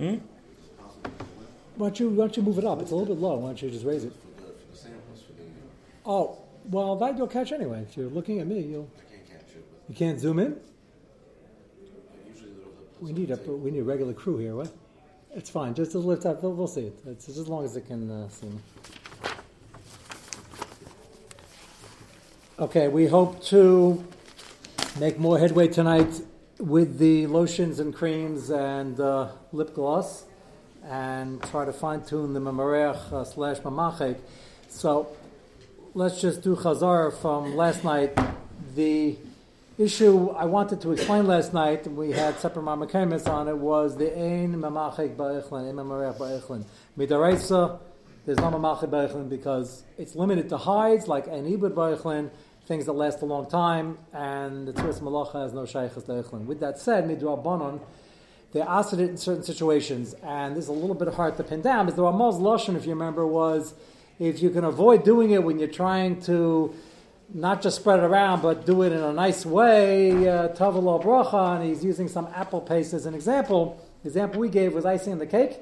Hmm? Why don't you why don't you move it up? It's a little bit low. Why don't you just raise it? Oh, well that you'll catch anyway. If you're looking at me, you'll you can't zoom in. We need a we need a regular crew here. What? It's fine. Just, lift up. We'll, we'll see it. It's as long as it can uh, see me. Okay, we hope to make more headway tonight with the lotions and creams and uh, lip gloss, and try to fine tune the memarech uh, slash mamachek. So let's just do chazar from last night. The issue I wanted to explain last night, we had separate marmakamis on it, was the ein mamachek ba'ichlin, ein mamarech ba'ichlin. Midaraisa, there's no mamachek ba'ichlin because it's limited to hides, like ein ibud ba'ichlin, things that last a long time, and the Tzuras Malacha has no shaykhs ba'ichlin. With that said, midrabanon, they asked it in certain situations, and this is a little bit hard to pin down, because the Ramah's Lashon, if you remember, was if you can avoid doing it when you're trying to not just spread it around, but do it in a nice way, uh, Bracha, and he's using some apple paste as an example. The example we gave was icing the cake,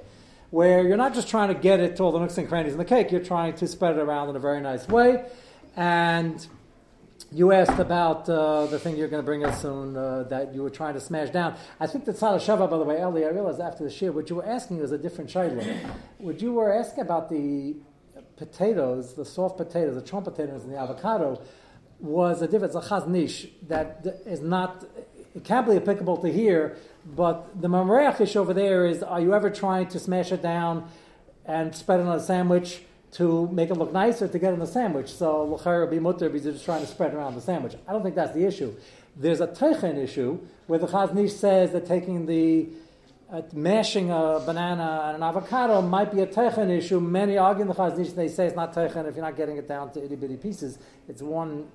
where you're not just trying to get it to all the nooks and crannies in the cake, you're trying to spread it around in a very nice way. And you asked about uh, the thing you're going to bring us soon uh, that you were trying to smash down. I think the Tzad Shava, by the way, Eli, I realized after the shir, what you were asking was a different shayla. What you were asking about the potatoes, the soft potatoes, the chomp potatoes, and the avocado was a different, a that is not, it can't be applicable to here, but the mamreach over there is, are you ever trying to smash it down and spread it on a sandwich to make it look nicer to get in the sandwich? So l'chayr be mutter because you're just trying to spread around the sandwich. I don't think that's the issue. There's a teichen issue where the Chazon Ish says that taking the uh, mashing a banana and an avocado might be a teichen issue. Many argue in the Chazon Ish, they say it's not teichen if you're not getting it down to itty bitty pieces. It's one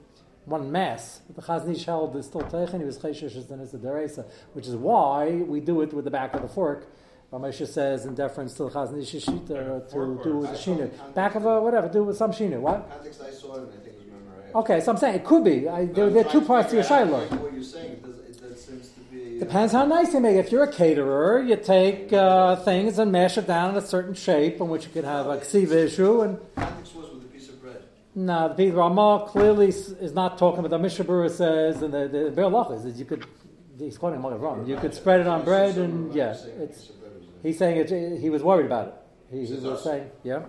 one mass. The Chazon Ish held is still Teichen, he was it's a Deresa, which is why we do it with the back of the fork. Ramesha says in deference to the Chazon Ish Shita to do with the Shinu. Back of a whatever, do with some Shinu. What? Context I saw it, and I think it was memorized. Okay, so I'm saying it could be. I, there, there are two parts to your Shiloh. What you're saying, it, does, it, that seems to be. Depends how nice you make it. If you're a caterer, you take uh, things and mash it down in a certain shape in which you could have a ksiva issue and Context was with a piece of bread. No, the Peter Ramah clearly is not talking about the Mishnah Berurah says, and the, the is that you could, he's quoting Magen Avraham, you could spread it on bread, and yeah, it's, he's saying it, he was worried about it. He, he was saying, yeah,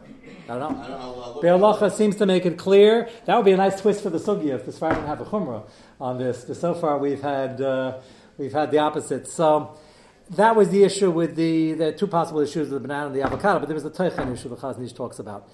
I don't know. I don't know. I'll look Be'er it up. Lacha seems to make it clear. That would be a nice twist for the sugya if the Sfarim didn't have a chumrah on this. But so far we've had uh, we've had the opposite. So that was the issue with the the two possible issues of the banana and the avocado. But there was the teichen issue the Chazon Ish talks about.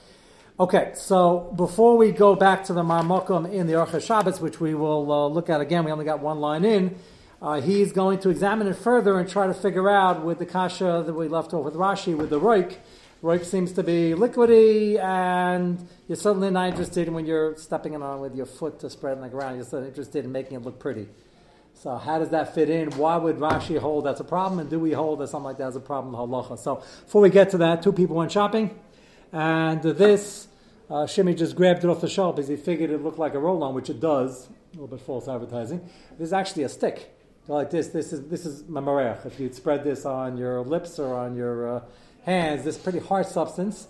Okay, so before we go back to the Marmokum in the Orchos Shabbos, which we will uh, look at again, we only got one line in. Uh, he's going to examine it further and try to figure out with the kasha that we left off with Rashi with the roik. Roik seems to be liquidy, and you're suddenly not interested when you're stepping it on with your foot to spread on the ground. You're certainly interested in making it look pretty. So how does that fit in? Why would Rashi hold that's a problem, and do we hold that something like that is a problem halacha? So before we get to that, two people went shopping, and this uh, Shimmy just grabbed it off the shelf because he figured it looked like a roll-on, which it does. A little bit false advertising. This is actually a stick. Like this. This is this is mamarech. If you'd spread this on your lips or on your uh, hands, this pretty hard substance.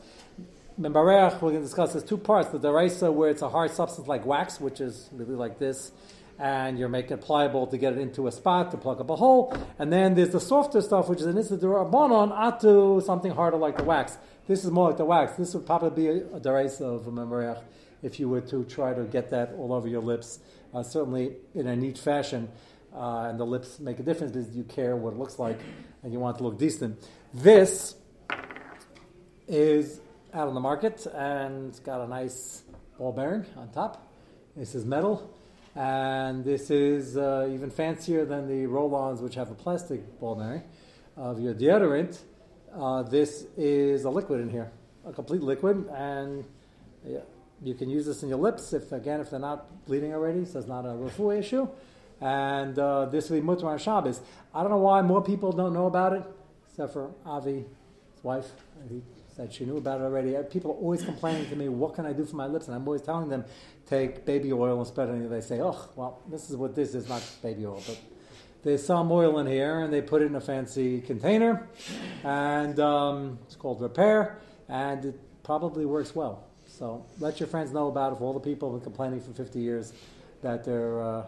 Membarech, we're going to discuss there's two parts. The deraisa, where it's a hard substance like wax, which is really like this, and you're making it pliable to get it into a spot to plug up a hole. And then there's the softer stuff, which is an isidorabonon atu, something harder like the wax. This is more like the wax. This would probably be a, a of a membarech if you were to try to get that all over your lips, uh, certainly in a neat fashion. Uh, and the lips make a difference because you care what it looks like and you want to look decent. This is out on the market and it's got a nice ball bearing on top. This is metal, and this is uh, even fancier than the roll-ons, which have a plastic ball bearing of your deodorant. Uh, this is a liquid in here, a complete liquid, and yeah, you can use this in your lips if, again, if they're not bleeding already, so it's not a refu issue. And uh, this will be mutar on Shabbos. I don't know why more people don't know about it, except for Avi's wife. He said she knew about it already. People are always complaining to me, what can I do for my lips? And I'm always telling them, take baby oil and spread it. And they say, oh, well, this is what this is, not baby oil. But there's some oil in here, and they put it in a fancy container, and um, it's called repair, and it probably works well. So let your friends know about it. For all the people who've been complaining for 50 years that their uh,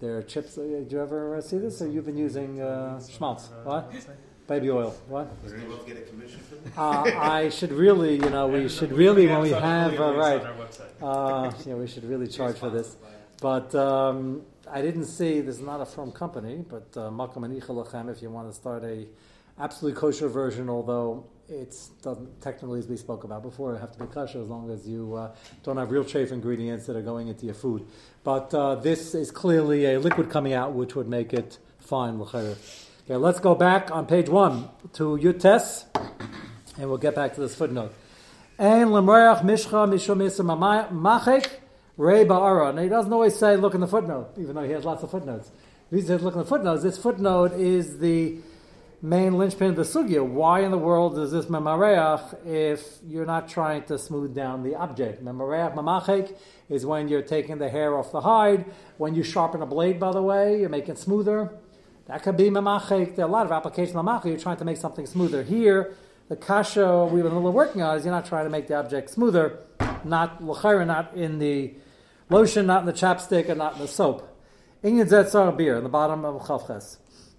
their chips. Uh, did you ever uh, see this? Or you've been using uh, schmaltz? What? Baby oil. What? Does anyone get a commission for that? Uh, I should really, you know, we should really when we have uh, right. website. Uh, yeah, we should really charge for this. But um, I didn't see. This is not a firm company, but uh, Makom and Lachem. If you want to start a absolutely kosher version, although it's doesn't technically, as we spoke about before, have to be kosher as long as you uh, don't have real chafe ingredients that are going into your food. But uh, this is clearly a liquid coming out, which would make it fine. Okay, let's go back on page one to Yutes, and we'll get back to this footnote. And lemreach mishcha machek rei ba'ara. Now he doesn't always say look in the footnote, even though he has lots of footnotes. He says look in the footnotes, this footnote is the main linchpin of the sugya. Why in the world is this memareach if you're not trying to smooth down the object? Memareach mamachek is when you're taking the hair off the hide. When you sharpen a blade, by the way, you're making it smoother. That could be mamachek. There are a lot of applications of mamachek. You're trying to make something smoother. Here, the kasha we've been a little working on is you're not trying to make the object smoother, not l'chayra, not in the lotion, not in the chapstick, and not in the soap. Inyan zetzar beer in the bottom of chavches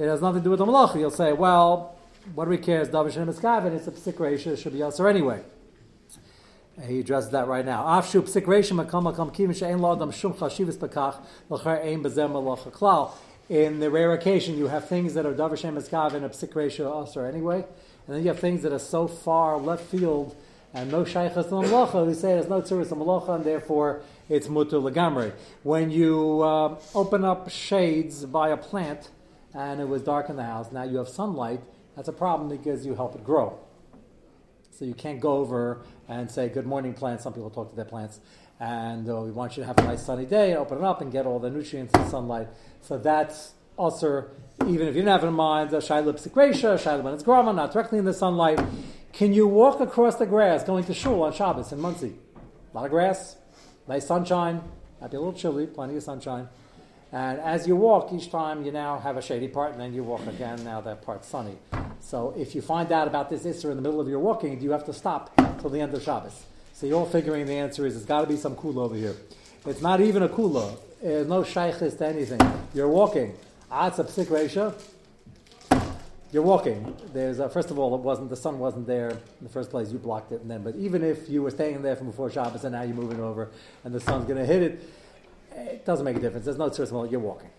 it has nothing to do with the malacha. You'll say, well, what do we care? It's davish and. It's a psik. It should be also anyway. He addresses that right now. In the rare occasion, you have things that are eskav and a psik ratio also anyway, and then you have things that are so far left field and no shaychas to malacha. We say there's no tzuris malacha, and therefore it's mutter legamre. When you uh, open up shades by a plant and it was dark in the house, now you have sunlight. That's a problem because you help it grow. So you can't go over and say, Good morning, plants. Some people talk to their plants. And uh, we want you to have a nice sunny day, open it up and get all the nutrients and sunlight. So that's also, even if you don't have it in mind, Shaila Psikresha, Shaila when it's grama, not directly in the sunlight. Can you walk across the grass going to shul on Shabbos in Monsey? A lot of grass, nice sunshine, might be a little chilly, plenty of sunshine. And as you walk, each time you now have a shady part, and then you walk again, now that part's sunny. So if you find out about this Isser in the middle of your walking, do you have to stop till the end of Shabbos? So you're all figuring the answer is, there's got to be some kula over here. It's not even a kula. There's no shaykhis to anything. You're walking. It's a psik ratio. You're walking. There's a, first of all, it wasn't the sun wasn't there in the first place. You blocked it, and then. But even if you were staying there from before Shabbos and now you're moving over, and the sun's going to hit it, it doesn't make a difference. There's no tzur You're walking.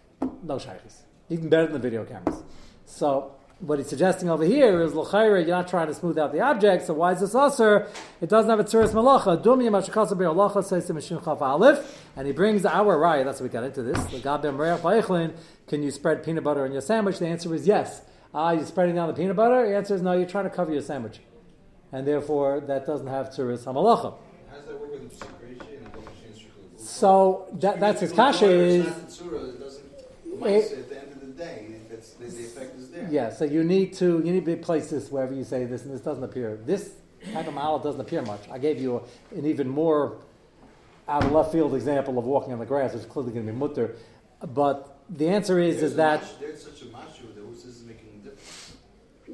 No shaykhis. Even better than the video cameras. So what he's suggesting over here is l'chayre, you're not trying to smooth out the object, so why is this usher? It doesn't have a tzuris malacha. Dumi mashakasa says to Mishin Chaf Aleph, and he brings our right, that's what we got into this, can you spread peanut butter on your sandwich? The answer is yes. Ah, you're spreading down the peanut butter? The answer is no, you're trying to cover your sandwich. And therefore, that doesn't have tzuris hamalacha. How does that work with the psikresha and the Dovashin strictly? So, that, that's his kasha is... It's not it doesn't, it, at the end of the day, it's, the, the effect is there. Yeah, so you need to you need to place this wherever you say this, and this doesn't appear. This type of mallet doesn't appear much. I gave you a, an even more out of left field example of walking on the grass, which is clearly going to be mutter. But the answer is There's is that mash- There's such a mashu, that this making a difference.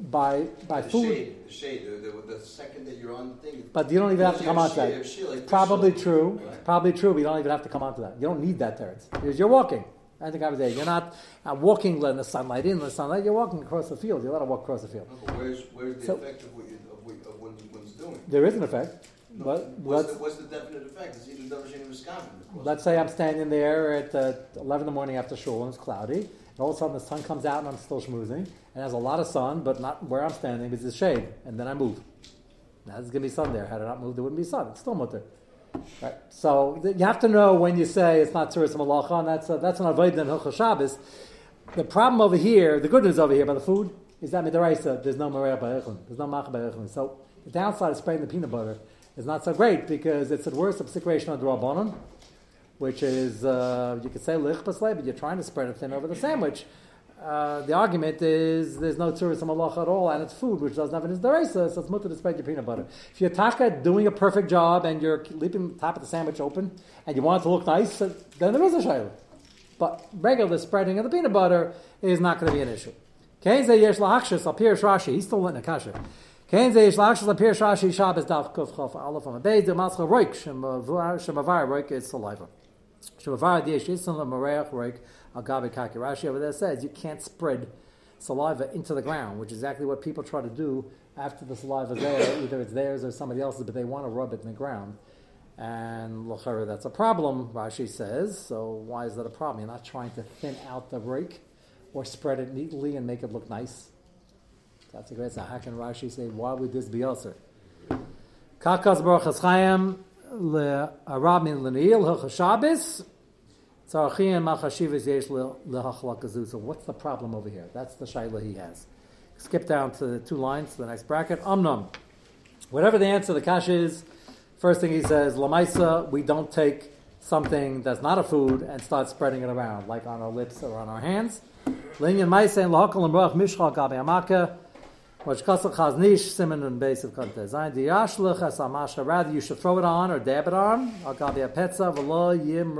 By by The food, shade, the shade, the, the, second that you're on the thing. but you don't even have to come have onto that. shade, like Probably so- true. Right. Probably true. But you don't even have to come out onto that. You don't need that terrace because you're walking. I think I was there. You're not uh, walking in the sunlight in the sunlight. You're walking across the field. You're allowed to walk across the field. No, where's, where's the So- effect of what you, of what, of what one's doing? There is an effect, No, but what's, the, what's the definite effect? It's either Dovashin or Wisconsin. let's say I'm standing there at uh, 11 in the morning after shul and it's cloudy, all of a sudden the sun comes out and I'm still schmoozing, and there's a lot of sun, but not where I'm standing because it's shade, and then I move. Now there's going to be sun there. Had I not moved, there wouldn't be sun. It's still mutter. Right. So you have to know when you say it's not tzuris malacha, and that's a, that's an avodah in Hilchos Shabbos. the problem over here, the good news over here by the food, is that midaraisa, there's no mareh ba'echlin, there's no mach ba'echlin. So the downside of spraying the peanut butter is not so great because it's at worst a situation of drabanon, which is, uh, you could say lich but you're trying to spread it thin over the sandwich. Uh, the argument is there's no tourism Allah at all, and it's food which doesn't have an isdaraisa, so it's mutter to spread your peanut butter. If you're taka doing a perfect job and you're leaving the top of the sandwich open and you want it to look nice, then there is a shayla. But regular spreading of the peanut butter is not going to be an issue. Kain ze yesh lachshus al pir shrashi. He's still in a kasha. Kain ze yesh lachshus al pir shrashi Shabbos daf kuf chof aleph on a beis de mascha roik shemavar roik is saliva. Over there says you can't spread saliva into the ground, which is exactly what people try to do after the saliva is there. Either it's theirs or somebody else's, but they want to rub it in the ground. And lochara, that's a problem, Rashi says. So why is that a problem? You're not trying to thin out the rake or spread it neatly and make it look nice. That's a great. So how can Rashi say why would this be also? Kakas baruch chaschayim le'hachlakazu. Uh, so what's the problem over here? That's the shaila he has. Skip down to the two lines to the next bracket. Amnam. Whatever the answer the kash is, First thing he says, Lamaisa, we don't take something that's not a food and start spreading it around, like on our lips or on our hands. Maisa Gabi Amaka, which Kasach Chazon Ish, Simon and base of Kante Zain, Diyashlich as Amasha, rather you should throw it on or dab it on, Agabi Apetza, Velo Yim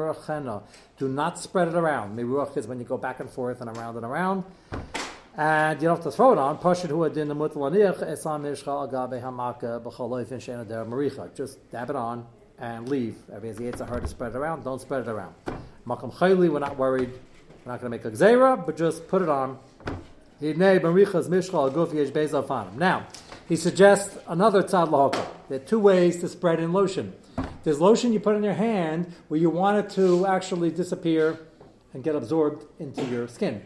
Do not spread it around. Miruach is when you go back and forth and around and around. And you don't have to throw it on. Pashut hu adin mutalaniach esam mishcha agabe hamaka b'chaloifin she'ena der maricha. Just dab it on and leave. Every it's hard to spread it around. Don't spread it around. Makam chayli, we're not worried. We're not going to make a gzeira, but just put it on. Now, he suggests another tzad lahokah. There are two ways to spread in lotion. There's lotion you put in your hand where you want it to actually disappear and get absorbed into your skin.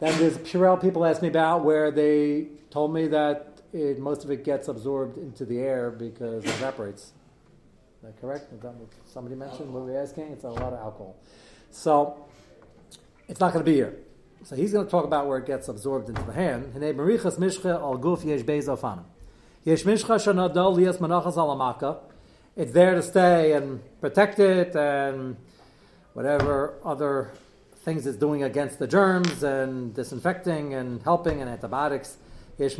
Then there's Purell people asked me about where they told me that it, most of it gets absorbed into the air because it evaporates. Is that correct? Is that what somebody mentioned? What were we asking? It's a lot of alcohol. So it's not going to be here. So he's going to talk about where it gets absorbed into the hand. It's there to stay and protect it and whatever other things it's doing against the germs and disinfecting and helping and antibiotics. And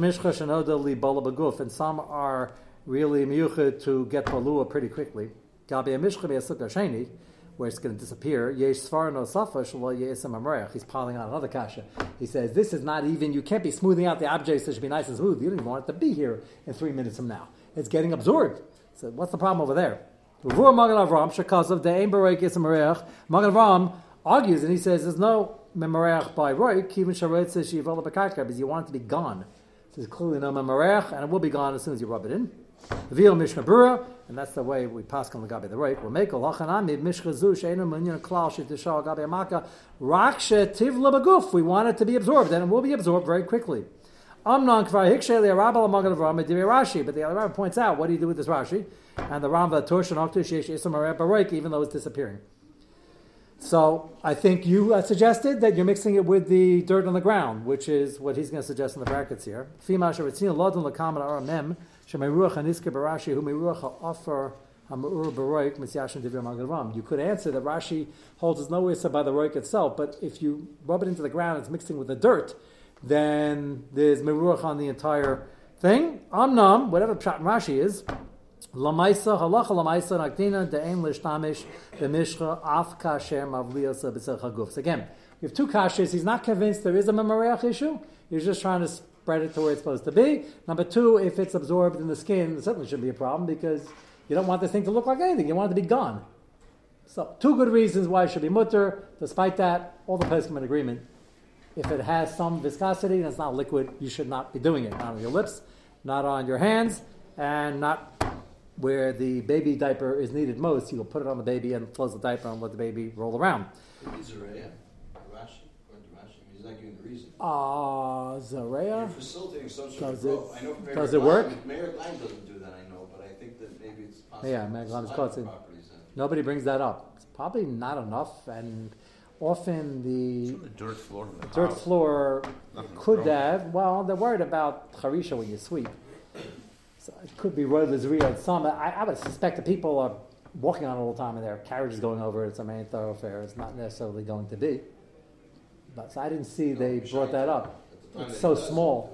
some are really miyuchid to get palua pretty quickly. Where it's going to disappear. He's piling on another kasha. He says, This is not even, you can't be smoothing out the objects that should be nice and smooth. You don't even want it to be here in three minutes from now. It's getting absorbed. So, what's the problem over there? Magen argues and he says there's no memoreach by roik, even sharet says shivala b'karka, because you want it to be gone. So there's clearly no memoreach, and it will be gone as soon as you rub it in. V'il Mishnah Brura, and that's the way we pass on the gabi the roik. We'll make a lachanami mishcha zu sheinu munyan klal shetishal gabi amaka rak shetivla baguf. We want it to be absorbed, and it will be absorbed very quickly. Amnon kvar hiksheli arabal amagan of Rama Rashi, but the Rabbi points out what do you do with this Rashi? And the Ramba Torshan Oktush Yesh Isam Baroik, even though it's disappearing. So I think you uh, suggested that you're mixing it with the dirt on the ground, which is what he's going to suggest in the brackets here. You could answer that Rashi holds as no issa by the roik itself, but if you rub it into the ground, it's mixing with the dirt, then there's meruach on the entire thing. Amnam, whatever pshat Rashi is, Lamaisa halacha lamaisa nakdina de'en lishtamish b'mishcha af kasher mavliyasa b'sech haguf. So again, we have two kashers. He's not convinced there is a memoreach issue. He's just trying to spread it to where it's supposed to be. Number two, if it's absorbed in the skin, it certainly shouldn't be a problem because you don't want this thing to look like anything. You want it to be gone. So two good reasons why it should be mutter. Despite that, all the come in agreement. If it has some viscosity and it's not liquid, you should not be doing it. Not on your lips, not on your hands, and not where the baby diaper is needed most, you'll put it on the baby and close the diaper and let the baby roll around. Zareya, Rashi, Rashi, he's not giving the reason. Ah, uh, Zareya. You're facilitating some sort does of growth. It, I know from does it work? Mayor Klein doesn't do that, I know, but I think that maybe it's possible. Yeah, Mayor Klein is called. Nobody brings that up. It's probably not enough, and often the the dirt floor. of the dirt house. floor Nothing could wrong. have. Well, they're worried about charisha when you sweep. So it could be road Lizria. Some, I, I would suspect that people are walking on it all the time and their carriages going over it. It's a main thoroughfare. It's not necessarily going to be. But so I didn't see they brought that up. At the time It's so small.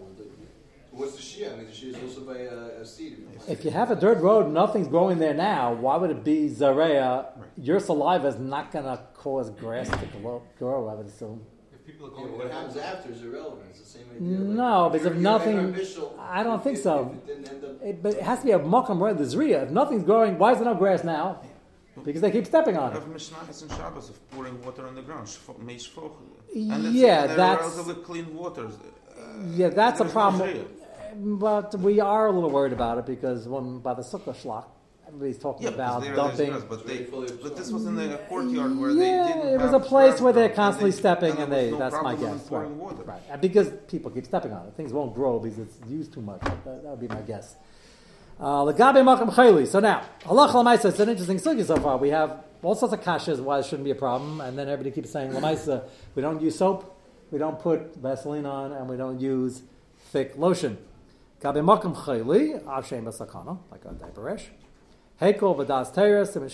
What's the Shia? I mean, the Shia is also by a, a seed. If you have a dirt road, nothing's growing there now. Why would it be zarea? Your saliva is not going to cause grass to grow, grow. I would assume. If people are Yeah, going but to what happens after is irrelevant. It's the same idea. No, Like, because if your- your nothing- initial- I don't if- think if- so. If it didn't end up It, but it has to be a makam where there's zria. If nothing's growing, why is there no grass now? Because they keep stepping on it. have Mishnahs and Shabbos of pouring water on the ground. shfo- mei shfoch. And it's, Yeah, they're that's relatively clean waters. Uh, yeah, that's a there's no problem. But we are a little worried about it because when by the sukkah shlach, everybody's talking Yeah, because about there, dumping. there's but, they, fully but this was in the courtyard where yeah, they didn't it was a place where they're constantly and they- stepping, and and there was they no that's my guess. Right. water. right. And because people keep stepping on it, things won't grow because it's used too much. That, that would be my guess. Makam chayli. So now, halach lamaisa. It's an interesting sugi so far. We have all sorts of kashas why it shouldn't be a problem, and then everybody keeps saying lamaisa. We don't use soap, we don't put Vaseline on, and we don't use thick lotion. Gabe makam chayli avshem like a. Teres eina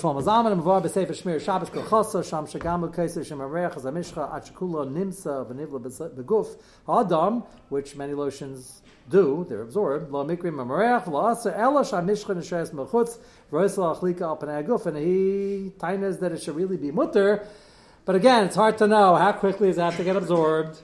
shlom shmir Shabbos kol sham kaiser nimsa ha'adam which many lotions do they're absorbed lo mikri m'areach lo asa ela shamishcha nishes mechutz v'roisel achlika al panei aguf and he tainas that it should really be mutter. But again it's hard to know how quickly does that to get absorbed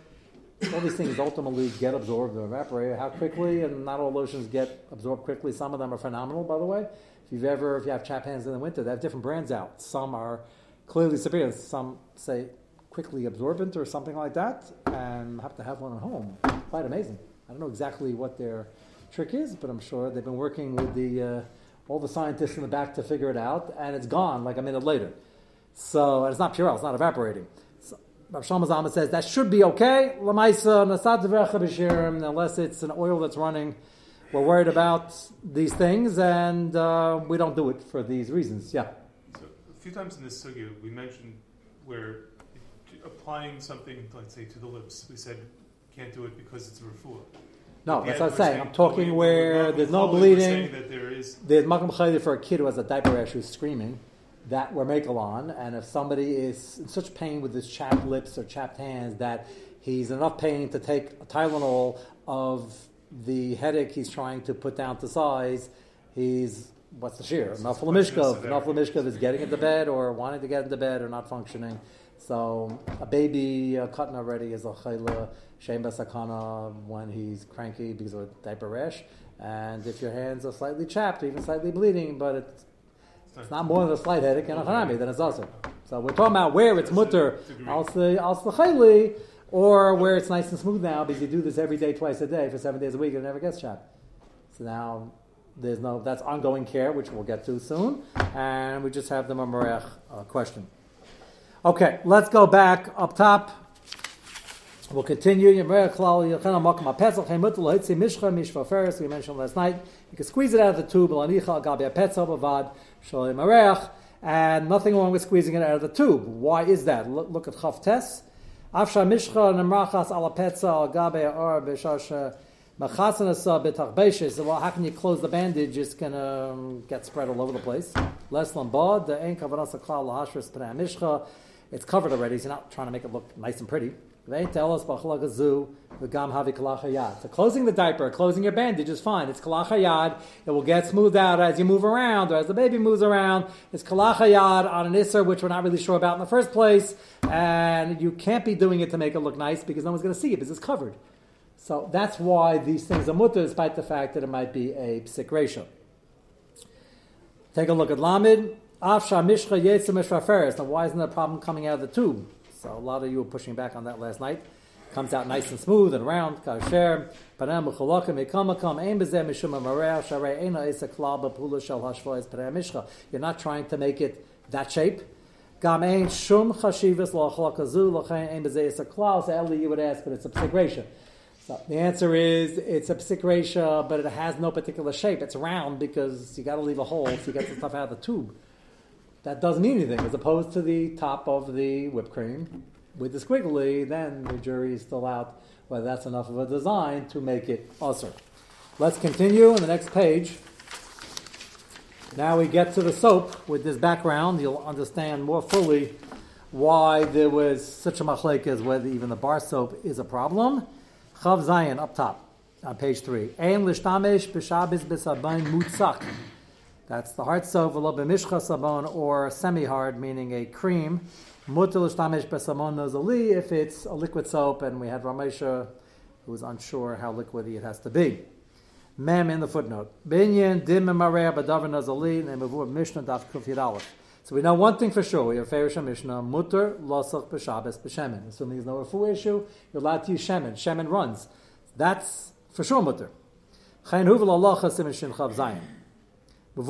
all these things ultimately get absorbed or evaporate. How quickly? And not all lotions get absorbed quickly. Some of them are phenomenal, by the way. If you've ever, if you have chap hands in the winter, they have different brands out. Some are clearly superior. Some say quickly absorbent or something like that, and have to have one at home. Quite amazing. I don't know exactly what their trick is, but I'm sure they've been working with the uh, all the scientists in the back to figure it out, and it's gone like a minute later. So and it's not Purell, it's not evaporating. Rav Shlomo Zalman says that should be okay. Lamaisa unless it's an oil that's running. We're worried about these things, and uh, we don't do it for these reasons. Yeah. So a few times in this sugya, we mentioned where applying something, let's say, to the lips, we said can't do it because it's a refuah. No, that's what I'm saying. I'm talking where there's no bleeding. there is There's makam for a kid who has a diaper rash who's screaming. That we're makel on, and if somebody is in such pain with his chapped lips or chapped hands that he's in enough pain to take a Tylenol of the headache he's trying to put down to size, he's what's the shear? It's Nafal a question of Mishkov. severity. Nafal Mishkov is getting into bed or wanting to get into bed or not functioning. So a baby uh, cutting already is a chayla shem basakana when he's cranky because of a diaper rash. And if your hands are slightly chapped, even slightly bleeding, but it's, it's not more than a slight headache and a hanami, then it's also. So we're talking about where it's mutter, al or where it's nice and smooth now because you do this every day, twice a day for seven days a week and it never gets chapped. So now there's no that's ongoing care, which we'll get to soon, and we just have the Mamarech uh, question. Okay, let's go back up top. Mishva ferris. We mentioned last night. You can squeeze it out of the tube. And nothing wrong with squeezing it out of the tube. Why is that? Look, at Chav Tes. Afsha mishcha. Well, how can you close the bandage? It's going to um, get spread all over the place. Les the. It's covered already, so you're not trying to make it look nice and pretty. They tell us b'chalagazu v'gam havi kalachayad. So closing the diaper, closing your bandage is fine. It's kalachayad. It will get smoothed out as you move around or as the baby moves around. It's kalachayad on an isser, which we're not really sure about in the first place. And you can't be doing it to make it look nice because no one's going to see it because it's covered. So that's why these things are mutter, despite the fact that it might be a psik ratio. Take a look at Lamed. Afsha Mishcha Yetzim. Now, why isn't there a problem coming out of the tube? So, a lot of you were pushing back on that last night. Comes out nice and smooth and round. Kasher. You're not trying to make it that shape. Gam Ein Shum Chashivas Lo Chalakazu. Lachain Ein Bezeh Isa Klal. So, you would ask, but it's a psik. So the answer is it's a psik ratio, but it has no particular shape. It's round because you got to leave a hole so you get the stuff out of the tube. That doesn't mean anything, as opposed to the top of the whipped cream with the squiggly, then the jury is still out whether that's enough of a design to make it usher. Let's continue on the next page. Now we get to the soap with this background. You'll understand more fully why there was such a machlek as whether even the bar soap is a problem. Chav Zayin up top on page three. That's the hard soap, v'lo b'mishcha sabon, or semi-hard, meaning a cream. Mutter l'shtamesh b'samon nozali, if it's a liquid soap, and we had Ramesha, who was unsure how liquidy it has to be. Mem in the footnote. Binyan dim mareh b'davar nozali, ne'mevu mishnah daf kuf yid aleph. So we know one thing for sure. We have Farish Mishnah, Mutter, Losach, B'Shabbos, B'Shemen. Assuming there's no refu issue, you're allowed to use Shemen. Shemen runs. That's for sure Mutter. Chayin Huvel Allah Chasim Shin Chav Zayin. On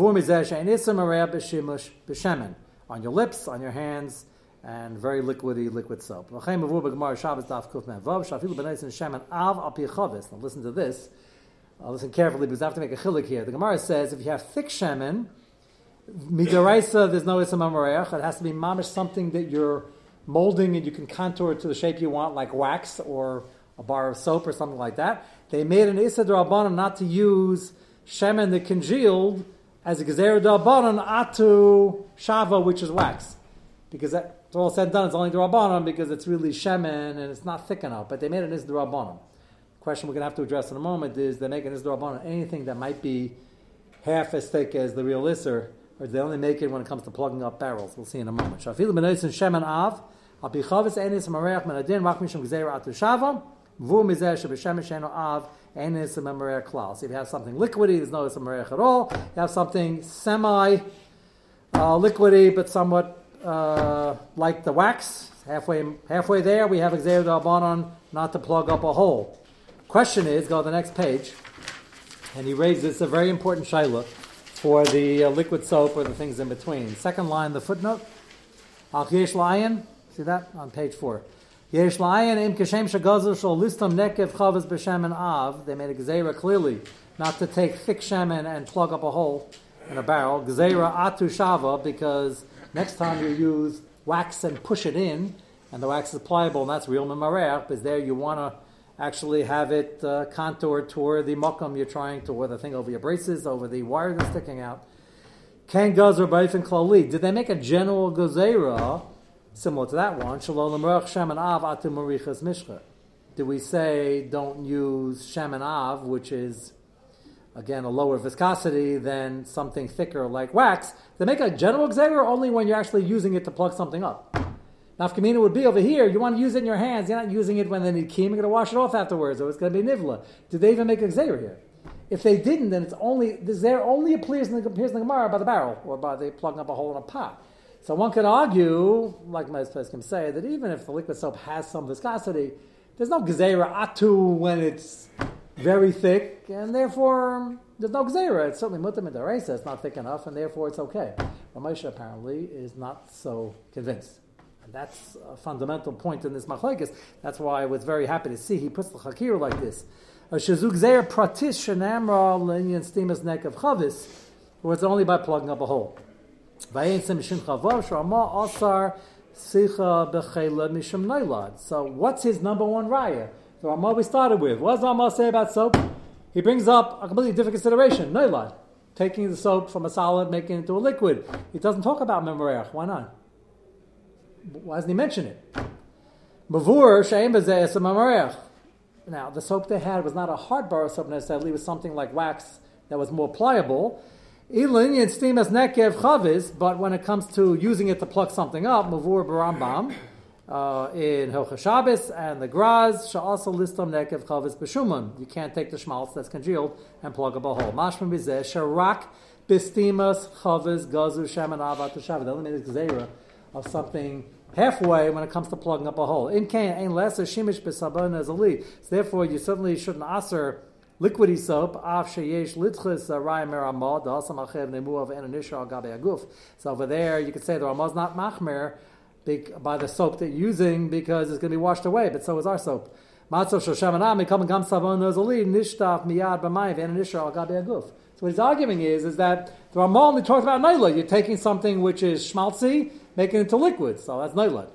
your lips, on your hands, and very liquidy liquid soap. Now listen to this. Uh, listen carefully because I have to make a chilik here. The Gemara says if you have thick Midaraisa, there's no Isam Amareach. It has to be mamish something that you're molding and you can contour it to the shape you want, like wax or a bar of soap or something like that. They made an Issa Drabanan not to use shemen that congealed as a Gezer Drabanan atu shava, which is wax. Because that's all said and done, it's only Drabanan because it's really shemen and it's not thick enough. But they made an Issa Drabanan. Question we're going to have to address in a moment is they make an Issa Drabanan anything that might be half as thick as the real Isser or they only make it when it comes to plugging up barrels. We'll see in a moment. Shafilu b'nois and shemen av, al pichavis enis mareach menadin rach mishum atu shava, av, enis mareach klal. So if you have something liquidy, there's no mareach at all. You have something semi uh, liquidy, but somewhat uh, like the wax, halfway halfway there, we have gzeira d'albanon not to plug up a hole. Question is, go to the next page, and he raises a very important shaila for the uh, liquid soap or the things in between. Second line, the footnote. Al layan. See that on page four. Yesh layan im kashem shagazel shal listam nekev chavas av. They made a gzeira clearly not to take thick shemen and plug up a hole in a barrel. Gzeira atu shava because next time you use wax and push it in, and the wax is pliable, and that's real memarech, because there you want to actually have it uh, contoured toward the mokum you're trying to, or the thing over your braces, over the wire that's sticking out. Can gazer b'ayfin klali? Did they make a general gozera similar to that one? Shalom shem and av atu marichas. Did we say don't use shem and av, which is again a lower viscosity than something thicker like wax? They make a general gozera only when you're actually using it to plug something up. Nafkamina would be over here. You want to use it in your hands. You're not using it when they need kiyum. You're going to wash it off afterwards, or it's going to be nivla. Did they even make a gzeir here? If they didn't, then it's only the gzeir only appears in the appears in the gemara by the barrel or by the plugging up a hole in a pot. So one could argue, like most can say, that even if the liquid soap has some viscosity, there's no gzeira atu when it's very thick, and therefore um, there's no gzeira. It's certainly mutam and It's not thick enough, and therefore it's okay. Ramesha apparently is not so convinced. And that's a fundamental point in this machlekes. That's why I was very happy to see he puts the chakir like this. A shazug zeir shenamra linyan steamus neck of chavis, where it's only by plugging up a hole. So what's his number one raya? The Ramah we started with. What does Ramah say about soap? He brings up a completely different consideration, nailad. Taking the soap from a solid, making it into a liquid. He doesn't talk about memoreach. Why not? Why doesn't he mention it? Mavur Now, the soap they had was not a hard bar soap necessarily, it was something like wax that was more pliable. And steam as nekev chaviz, but when it comes to using it to pluck something up, mavur barambam, uh, in Hilcha Shabbos and the Graz, shall also listam nekev chavis b'shuman. You can't take the schmaltz that's congealed and plug up a hole. Mashman bizeh, sharak bistimas chavis gazu shemen avat shabbos. The only minute of something halfway when it comes to plugging up a hole. In kain ain lesser shimish besabon as a. So therefore, you certainly shouldn't aser liquidy soap af sheyesh litchis uh, raya meramah dasam achev nemu of ananisha al gabe aguf. So over there, you could say the ramah is not machmer by the soap that you're using because it's going to be washed away, but so is our soap. Matzo shoshamanam come gam savon lead nishtaf miyad b'mayv ananisha al gabe aguf. So what he's arguing is, is that the Ramah only talks about Naila. You're taking something which is schmaltzy, making it into liquid. So that's Naila.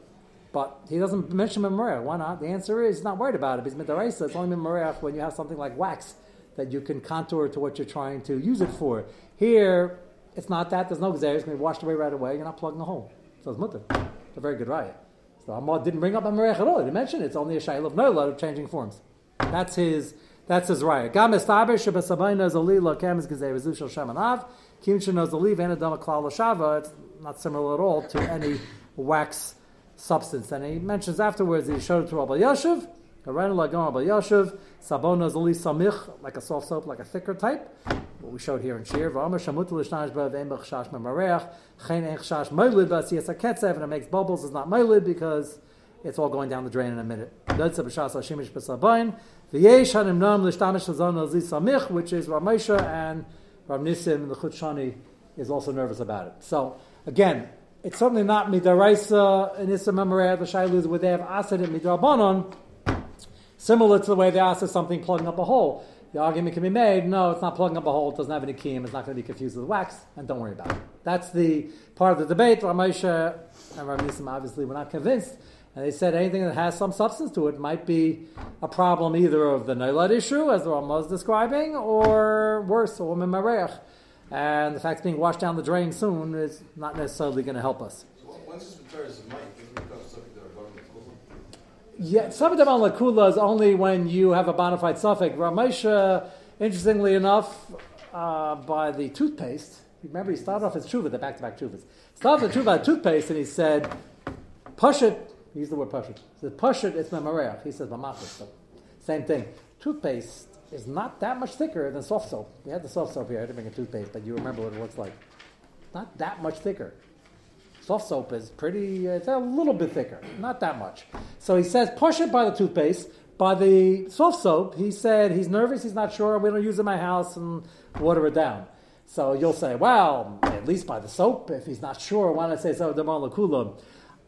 But he doesn't mention Memoreach. Why not? The answer is he's not worried about it. Because Midaraisa, it's only Memoreach when you have something like wax that you can contour to what you're trying to use it for. Here, it's not that. There's no gzeres. It's going to be washed away right away. You're not plugging a hole. So it's mutter. It's a very good riot. So Amad didn't bring up Memoreach at all. He didn't mention it. It's only a shayla of Naila of changing forms. That's his that's his riot. Gam estaber shebesabayna zalila kam is gzeir zushel shamanav. Kim sheno zaliv and adama klal. It's not similar at all to any wax substance. And he mentions afterwards he showed it to Rav Elyashiv. Rav Elyashiv. Sabona zali samich, like a soft soap, like a thicker type. What we showed here in Shir. And it makes bubbles. It's not moilid because it's all going down the drain in a minute. Which is Rav Moshe and Rav Nisim, the Chutshani, is also nervous about it. So, again, it's certainly not midaraisa in Issa Memoria, the Shailus, where they have acid and midrabanon, similar to the way they ask something plugging up a hole. The argument can be made, no, it's not plugging up a hole, it doesn't have any keyim, it's not going to be confused with wax, and don't worry about it. That's the part of the debate. Rav Moshe and Rav Nisim obviously were not convinced. And they said anything that has some substance to it might be a problem either of the Nailat issue, as the Ramah is describing, or worse, or Mimarech. And the fact it's being washed down the drain soon is not necessarily going to help us. So once it's returned as a mic, doesn't it become something that are bottom of the Yeah, Savadam al Lakula is only when you have a bona fide suffix. Ramesha, interestingly enough, uh, by the toothpaste, remember he started off his tshuva, the back to back tshuvas. Started off the tshuva toothpaste, and he said, Push it. He used the word push it. He said, Push it, it's memoreach. He says, Mamachis. So, same thing. Toothpaste is not that much thicker than soft soap. We had the soft soap here. I didn't bring a toothpaste, but you remember what it looks like. Not that much thicker. Soft soap is pretty, uh, it's a little bit thicker, not that much. So he says, push it by the toothpaste. By the soft soap, he said he's nervous, he's not sure, we don't use it in my house, and water it down. So you'll say, well, at least by the soap, if he's not sure, why not say so, Lakula?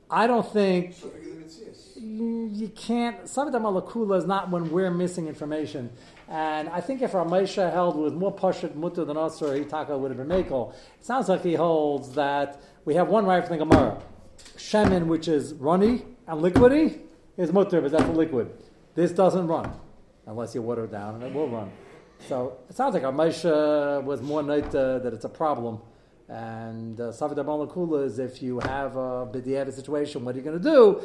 I don't think So forget the Mitzias. you can't. Savidam alakula is not when we're missing information. And I think if Ramesha held with more pashut mutter than us or Hitaka would have been makel, it sounds like he holds that we have one right from the Gemara. Shemin, which is runny and liquidy, is mutter, but that's a liquid. This doesn't run unless you water it down, and it will run. So it sounds like Ramesha was more uh, that it's a problem. And uh, Savidam alakula is if you have a b'diavad situation, what are you going to do?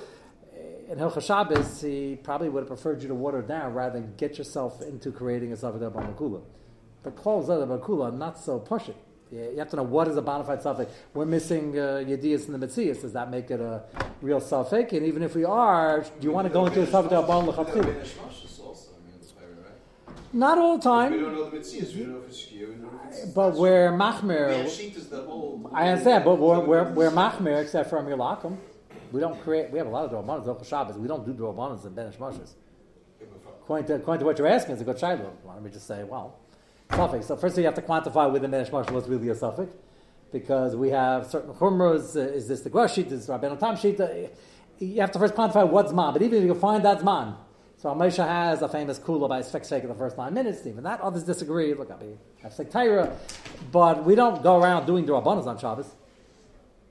In Hilchah Shabbos, he probably would have preferred you to water it down rather than get yourself into creating a Savadah Bamakula. But Kol Zada Bamakula, not so pushy. You have to know what is a bona fide suffix. We're missing uh, Yedias in the Metzias. Does that make it a real suffix? And even if we are, do you want to go into a Savadah Ban We know L'chatchil? Ben Hashmashis also, I mean, the Torah, right? Not all the We time, don't know the Mitzias, we don't know if it's Shkia, we don't know if it's... but we're We have Machmir. Shitas that hold... I understand, but we're, we're, we're Machmir except for Amir Lakum. We don't create, we have a lot of Dorbanas, Hilchah Shabbos. We don't do Dorbanas in Ben Hashmashis. According to, according to what you're asking, it's a good shiloh. Let me just say, well, suffix. So first you have to quantify within Menish Marshal what's really a suffix, because we have certain chumras. Uh, is this the Gua sheet? Is this Rabbeinu Tam sheet? You have to first quantify what's man. But even if you find that's man. So Moshe has a famous kula by his fixed in the first nine minutes. Even that others disagree. Look, I mean, that's like Tyra, but we don't go around doing Durabanas on Shabbos.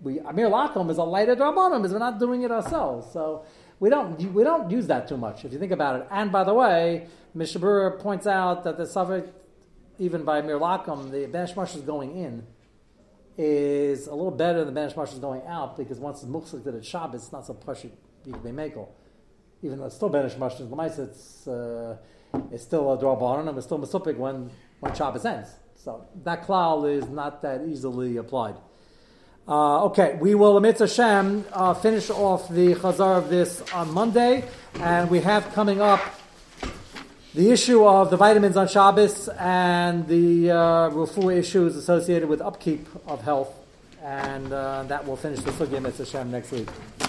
We Amir Lakum is a light lighter Durabanim, is we're not doing it ourselves. So we don't we don't use that too much if you think about it. And by the way, Mishabur points out that the suffix, even by Mir Lakum, the Ben Shmash is going in is a little better than the Ben Shmash is going out because once it's muksik that it's Shabbos, it's not so push you can be makel. Even though it's still Ben Shmash, it's uh, it's still a draw bar and it's still masupik when when Shabbos ends. So that klal is not that easily applied. Uh, okay, we will, Amit Hashem, uh, finish off the chazar of this on Monday, and we have coming up the issue of the vitamins on Shabbos and the uh, refu issues associated with upkeep of health, and uh, that will finish the sugya Mitzvah Hashem next week.